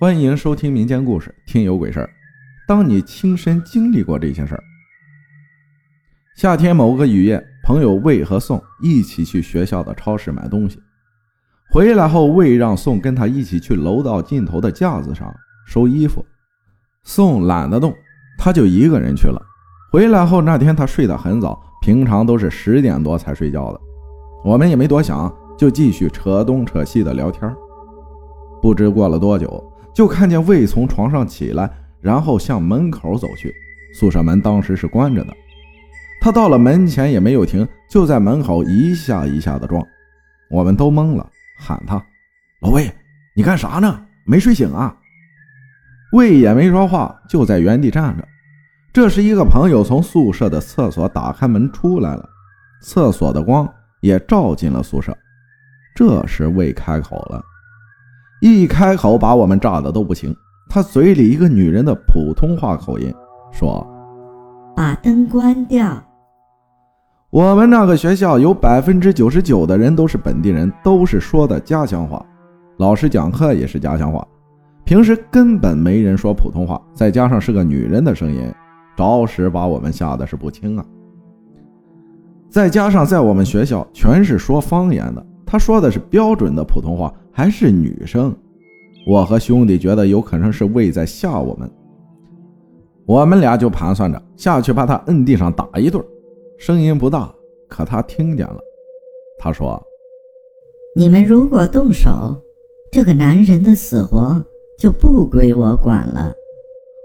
欢迎收听民间故事，听有鬼事儿。当你亲身经历过这些事儿。夏天某个雨夜，朋友魏和宋一起去学校的超市买东西，回来后，魏让宋跟他一起去楼道尽头的架子上收衣服。宋懒得动，他就一个人去了。回来后那天他睡得很早，平常都是十点多才睡觉的。我们也没多想，就继续扯东扯西的聊天。不知过了多久。就看见魏从床上起来，然后向门口走去。宿舍门当时是关着的，他到了门前也没有停，就在门口一下一下的撞。我们都懵了，喊他：“老魏，你干啥呢？没睡醒啊？”魏也没说话，就在原地站着。这时，一个朋友从宿舍的厕所打开门出来了，厕所的光也照进了宿舍。这时，魏开口了。一开口把我们炸的都不行，他嘴里一个女人的普通话口音说：“把灯关掉。”我们那个学校有百分之九十九的人都是本地人，都是说的家乡话，老师讲课也是家乡话，平时根本没人说普通话，再加上是个女人的声音，着实把我们吓得是不轻啊。再加上在我们学校全是说方言的，他说的是标准的普通话。还是女生，我和兄弟觉得有可能是魏在吓我们，我们俩就盘算着下去把他摁地上打一顿，声音不大，可他听见了。他说：“你们如果动手，这个男人的死活就不归我管了。”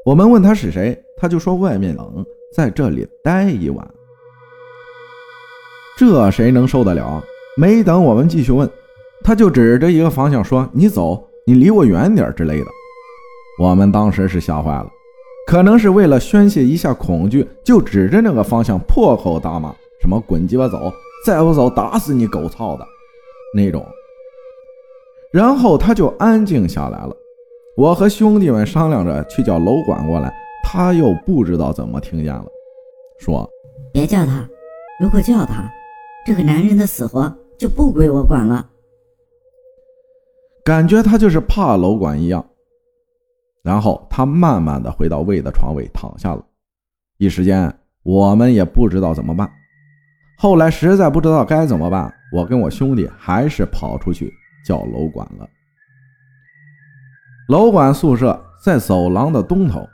我们问他是谁，他就说外面冷，在这里待一晚。这谁能受得了？没等我们继续问。他就指着一个方向说：“你走，你离我远点之类的。”我们当时是吓坏了，可能是为了宣泄一下恐惧，就指着那个方向破口大骂：“什么滚鸡巴走，再不走打死你狗操的！”那种。然后他就安静下来了。我和兄弟们商量着去叫楼管过来，他又不知道怎么听见了，说：“别叫他，如果叫他，这个男人的死活就不归我管了。”感觉他就是怕楼管一样，然后他慢慢的回到魏的床位躺下了。一时间我们也不知道怎么办。后来实在不知道该怎么办，我跟我兄弟还是跑出去叫楼管了。楼管宿舍在走廊的东头，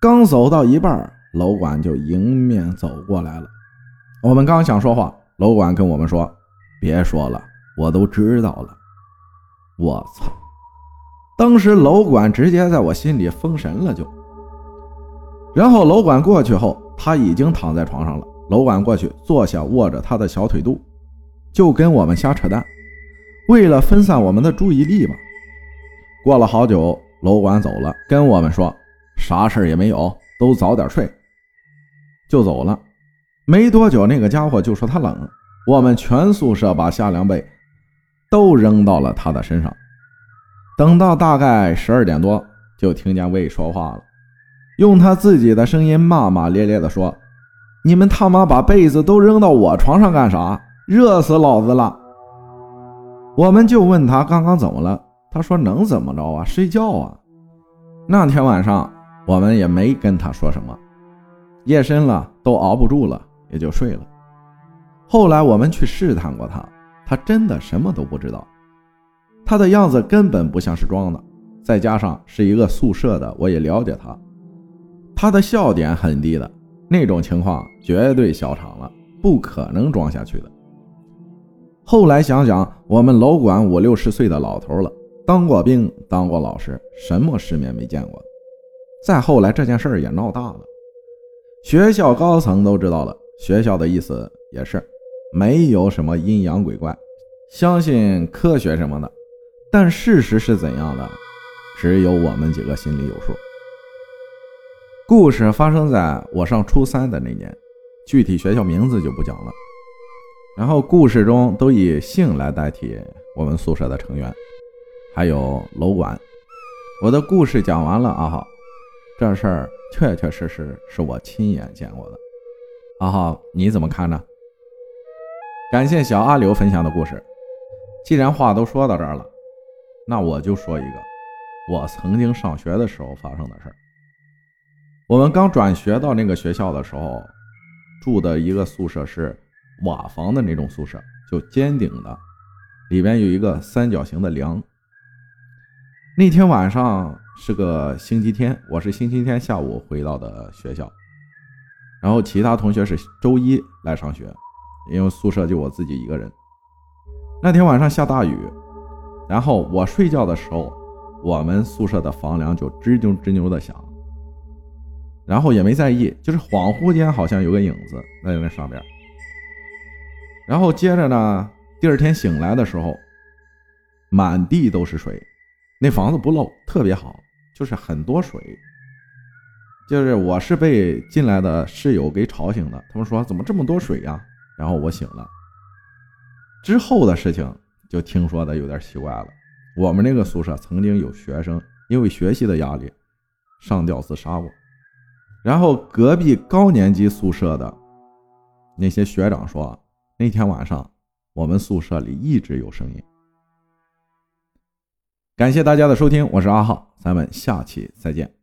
刚走到一半，楼管就迎面走过来了。我们刚想说话，楼管跟我们说：“别说了，我都知道了。”我操！当时楼管直接在我心里封神了，就。然后楼管过去后，他已经躺在床上了。楼管过去坐下，握着他的小腿肚，就跟我们瞎扯淡，为了分散我们的注意力吧。过了好久，楼管走了，跟我们说啥事也没有，都早点睡，就走了。没多久，那个家伙就说他冷，我们全宿舍把夏凉被。都扔到了他的身上。等到大概十二点多，就听见魏说话了，用他自己的声音骂骂咧咧地说：“你们他妈把被子都扔到我床上干啥？热死老子了！”我们就问他刚刚怎么了，他说：“能怎么着啊？睡觉啊。”那天晚上我们也没跟他说什么，夜深了都熬不住了，也就睡了。后来我们去试探过他。他真的什么都不知道，他的样子根本不像是装的，再加上是一个宿舍的，我也了解他，他的笑点很低的那种情况，绝对笑场了，不可能装下去的。后来想想，我们楼管五六十岁的老头了，当过兵，当过老师，什么世面没见过。再后来这件事也闹大了，学校高层都知道了，学校的意思也是。没有什么阴阳鬼怪，相信科学什么的，但事实是怎样的，只有我们几个心里有数。故事发生在我上初三的那年，具体学校名字就不讲了。然后故事中都以姓来代替我们宿舍的成员，还有楼管。我的故事讲完了，阿浩，这事儿确确实实是我亲眼见过的。阿浩，你怎么看呢？感谢小阿刘分享的故事。既然话都说到这儿了，那我就说一个。我曾经上学的时候发生的事儿。我们刚转学到那个学校的时候，住的一个宿舍是瓦房的那种宿舍，就尖顶的，里边有一个三角形的梁。那天晚上是个星期天，我是星期天下午回到的学校，然后其他同学是周一来上学，因为宿舍就我自己一个人。那天晚上下大雨，然后我睡觉的时候，我们宿舍的房梁就吱扭吱扭的响，然后也没在意，就是恍惚间好像有个影子在那上边。然后接着呢，第二天醒来的时候，满地都是水。那房子不漏，特别好，就是很多水。就是我是被进来的室友给吵醒的，他们说怎么这么多水呀？然后我醒了。之后的事情就听说的有点奇怪了。我们那个宿舍曾经有学生因为学习的压力上吊自杀过。然后隔壁高年级宿舍的那些学长说，那天晚上我们宿舍里一直有声音。感谢大家的收听，我是阿浩，咱们下期再见。